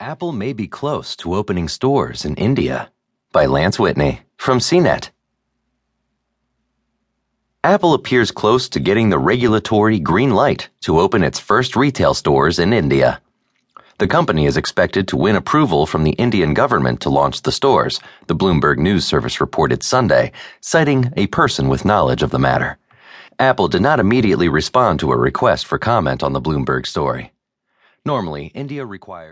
Apple may be close to opening stores in India by Lance Whitney from CNET. Apple appears close to getting the regulatory green light to open its first retail stores in India. The company is expected to win approval from the Indian government to launch the stores, the Bloomberg News Service reported Sunday, citing a person with knowledge of the matter. Apple did not immediately respond to a request for comment on the Bloomberg story. Normally, India requires